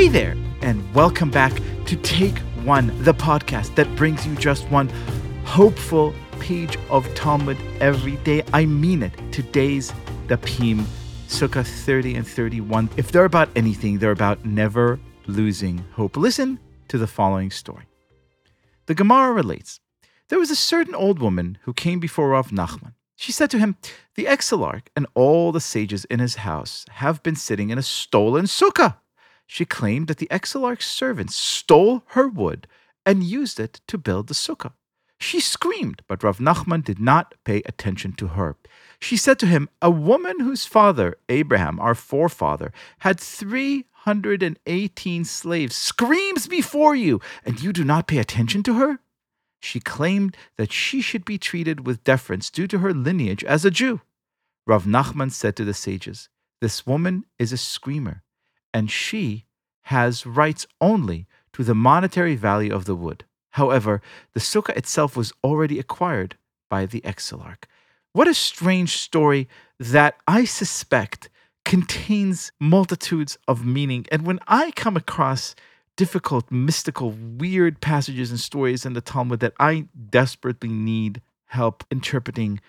Hey there, and welcome back to Take One, the podcast that brings you just one hopeful page of Talmud every day. I mean it. Today's dapim, Sukkah 30 and 31. If they're about anything, they're about never losing hope. Listen to the following story. The Gemara relates There was a certain old woman who came before Rav Nachman. She said to him, The Exilarch and all the sages in his house have been sitting in a stolen sukkah. She claimed that the Exilarch's servants stole her wood and used it to build the sukkah. She screamed, but Rav Nachman did not pay attention to her. She said to him, A woman whose father, Abraham, our forefather, had 318 slaves, screams before you, and you do not pay attention to her? She claimed that she should be treated with deference due to her lineage as a Jew. Rav Nachman said to the sages, This woman is a screamer, and she has rights only to the monetary value of the wood. However, the sukkah itself was already acquired by the exilarch. What a strange story that I suspect contains multitudes of meaning. And when I come across difficult, mystical, weird passages and stories in the Talmud that I desperately need help interpreting,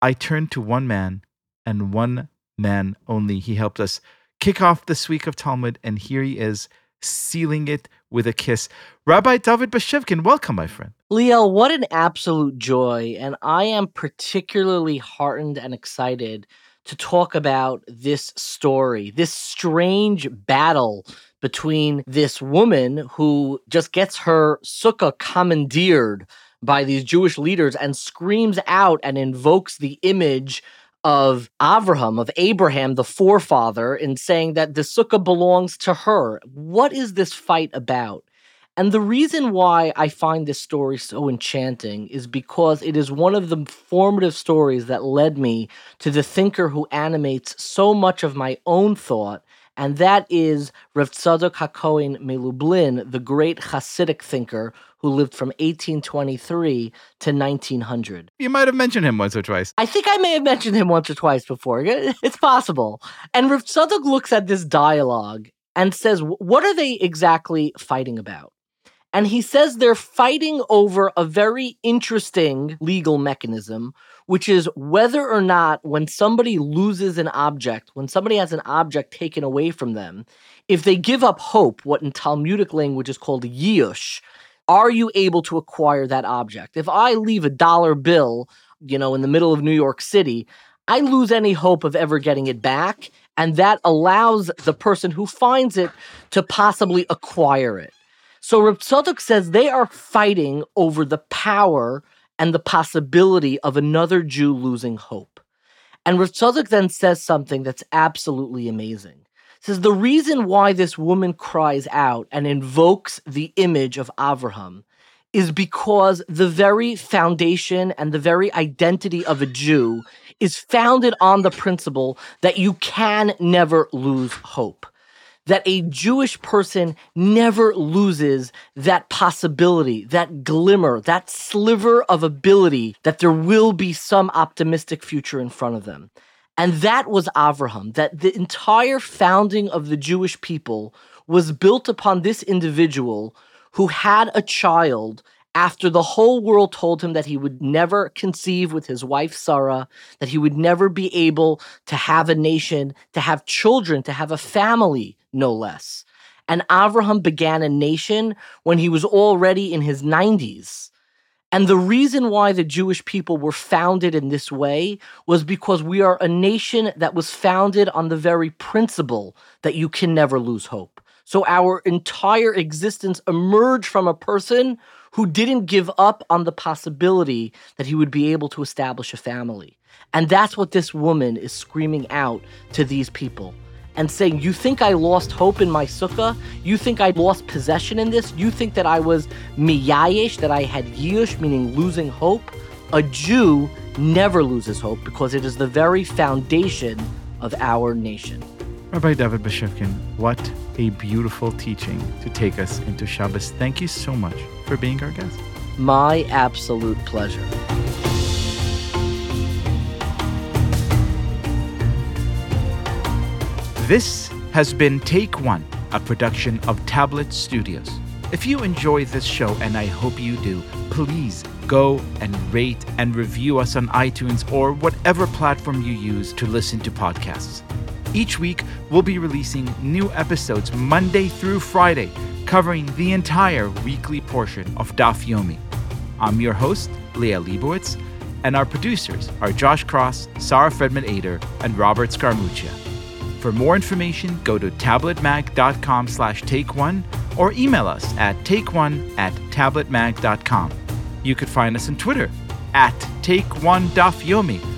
I turn to one man and one man only. He helped us kick off this week of Talmud, and here he is sealing it with a kiss. Rabbi David Bashevkin, welcome, my friend. Liel, what an absolute joy. And I am particularly heartened and excited to talk about this story, this strange battle between this woman who just gets her sukkah commandeered by these Jewish leaders and screams out and invokes the image of Avraham, of Abraham, the forefather, in saying that the sukkah belongs to her. What is this fight about? And the reason why I find this story so enchanting is because it is one of the formative stories that led me to the thinker who animates so much of my own thought, and that is Rav Tzadok HaKohen Melublin, the great Hasidic thinker who lived from 1823 to 1900. You might have mentioned him once or twice. I think I may have mentioned him once or twice before. It's possible. And Rav Tzadok looks at this dialogue and says, what are they exactly fighting about? And he says they're fighting over a very interesting legal mechanism, which is whether or not when somebody loses an object, when somebody has an object taken away from them, if they give up hope, what in Talmudic language is called yiush, are you able to acquire that object? If I leave a dollar bill, you know, in the middle of New York City, I lose any hope of ever getting it back. And that allows the person who finds it to possibly acquire it. So Reb says they are fighting over the power and the possibility of another Jew losing hope. And Reb then says something that's absolutely amazing. He says the reason why this woman cries out and invokes the image of Avraham is because the very foundation and the very identity of a Jew is founded on the principle that you can never lose hope that a Jewish person never loses that possibility, that glimmer, that sliver of ability that there will be some optimistic future in front of them. And that was Avraham, that the entire founding of the Jewish people was built upon this individual who had a child after the whole world told him that he would never conceive with his wife Sarah, that he would never be able to have a nation, to have children, to have a family no less. And Avraham began a nation when he was already in his 90s. And the reason why the Jewish people were founded in this way was because we are a nation that was founded on the very principle that you can never lose hope. So our entire existence emerged from a person who didn't give up on the possibility that he would be able to establish a family. And that's what this woman is screaming out to these people and saying, You think I lost hope in my sukkah? You think I lost possession in this? You think that I was miyayesh, that I had yiush, meaning losing hope? A Jew never loses hope because it is the very foundation of our nation. Rabbi David Bashevkin, what a beautiful teaching to take us into Shabbos. Thank you so much for being our guest. My absolute pleasure. This has been Take One, a production of Tablet Studios. If you enjoy this show, and I hope you do, please go and rate and review us on iTunes or whatever platform you use to listen to podcasts. Each week, we'll be releasing new episodes Monday through Friday, covering the entire weekly portion of Daf Yomi. I'm your host, Liel Leibovitz, and our producers are Josh Cross, Sarah Fredman Ader, and Robert Scaramuccia. For more information, go to tabletmag.com slash take one or email us at takeone at tabletmag.com. You could find us on Twitter at take1dafyomi